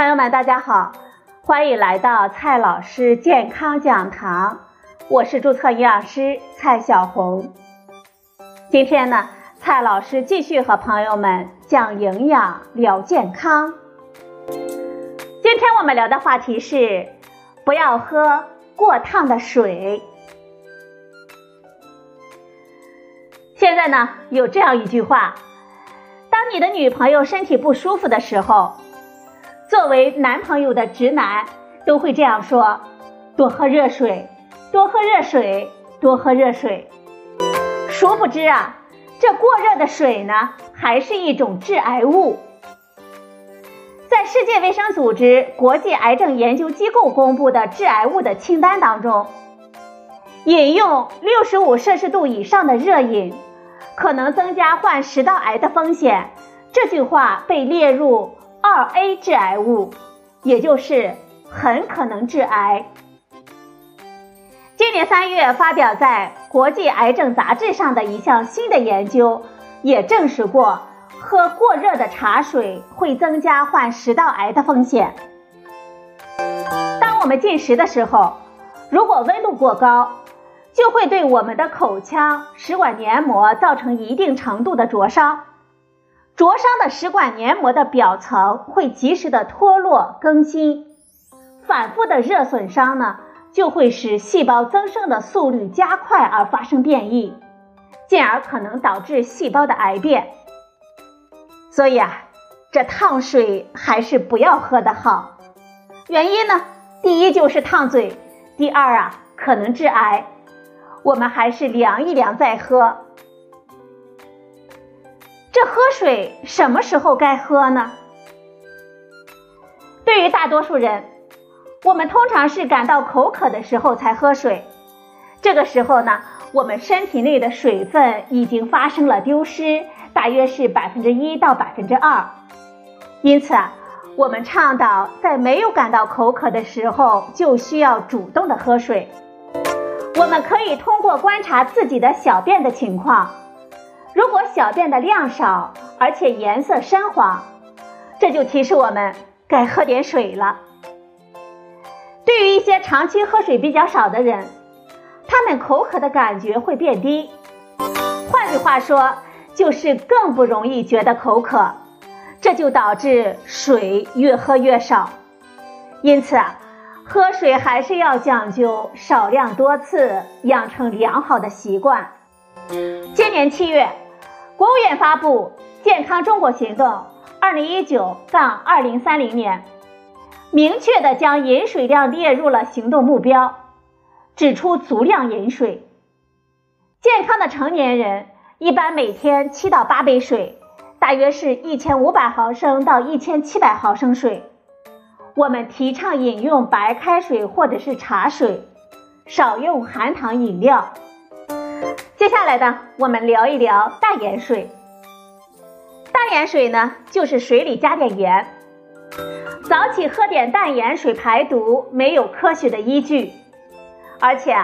朋友们，大家好，欢迎来到蔡老师健康讲堂，我是注册营养师蔡小红。今天呢，蔡老师继续和朋友们讲营养聊健康。今天我们聊的话题是不要喝过烫的水。现在呢，有这样一句话：当你的女朋友身体不舒服的时候。作为男朋友的直男都会这样说：多喝热水，多喝热水，多喝热水。殊不知啊，这过热的水呢，还是一种致癌物。在世界卫生组织国际癌症研究机构公布的致癌物的清单当中，饮用六十五摄氏度以上的热饮，可能增加患食道癌的风险。这句话被列入。二 A 致癌物，也就是很可能致癌。今年三月发表在《国际癌症杂志》上的一项新的研究，也证实过喝过热的茶水会增加患食道癌的风险。当我们进食的时候，如果温度过高，就会对我们的口腔、食管黏膜造成一定程度的灼伤。灼伤的食管黏膜的表层会及时的脱落更新，反复的热损伤呢，就会使细胞增生的速率加快而发生变异，进而可能导致细胞的癌变。所以啊，这烫水还是不要喝的好。原因呢，第一就是烫嘴，第二啊可能致癌，我们还是凉一凉再喝。这喝水什么时候该喝呢？对于大多数人，我们通常是感到口渴的时候才喝水。这个时候呢，我们身体内的水分已经发生了丢失，大约是百分之一到百分之二。因此啊，我们倡导在没有感到口渴的时候就需要主动的喝水。我们可以通过观察自己的小便的情况。如果小便的量少，而且颜色深黄，这就提示我们该喝点水了。对于一些长期喝水比较少的人，他们口渴的感觉会变低。换句话说，就是更不容易觉得口渴，这就导致水越喝越少。因此啊，喝水还是要讲究少量多次，养成良好的习惯。今年七月，国务院发布《健康中国行动（二零一九杠二零三零年）》，明确的将饮水量列入了行动目标，指出足量饮水。健康的成年人一般每天七到八杯水，大约是一千五百毫升到一千七百毫升水。我们提倡饮用白开水或者是茶水，少用含糖饮料。接下来呢，我们聊一聊淡盐水。淡盐水呢，就是水里加点盐。早起喝点淡盐水排毒，没有科学的依据。而且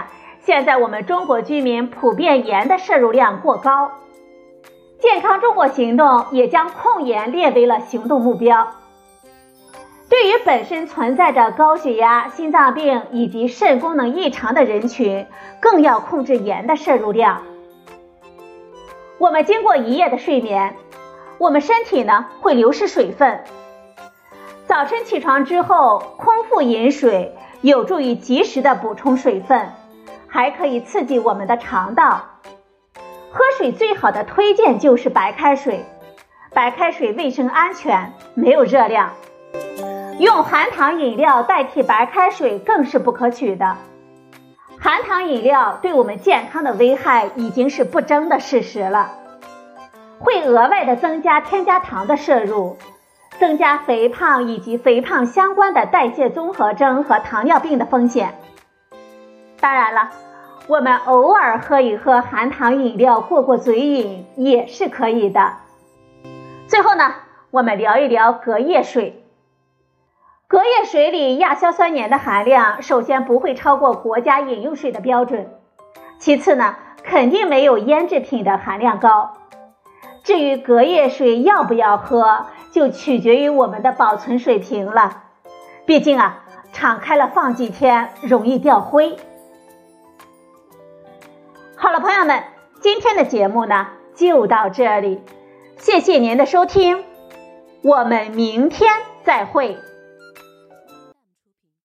现在我们中国居民普遍盐的摄入量过高，健康中国行动也将控盐列为了行动目标。对于本身存在着高血压、心脏病以及肾功能异常的人群，更要控制盐的摄入量。我们经过一夜的睡眠，我们身体呢会流失水分。早晨起床之后，空腹饮水有助于及时的补充水分，还可以刺激我们的肠道。喝水最好的推荐就是白开水，白开水卫生安全，没有热量。用含糖饮料代替白开水更是不可取的。含糖饮料对我们健康的危害已经是不争的事实了，会额外的增加添加糖的摄入，增加肥胖以及肥胖相关的代谢综合征和糖尿病的风险。当然了，我们偶尔喝一喝含糖饮料过过嘴瘾也是可以的。最后呢，我们聊一聊隔夜水。隔夜水里亚硝酸盐的含量，首先不会超过国家饮用水的标准，其次呢，肯定没有腌制品的含量高。至于隔夜水要不要喝，就取决于我们的保存水平了。毕竟啊，敞开了放几天容易掉灰。好了，朋友们，今天的节目呢就到这里，谢谢您的收听，我们明天再会。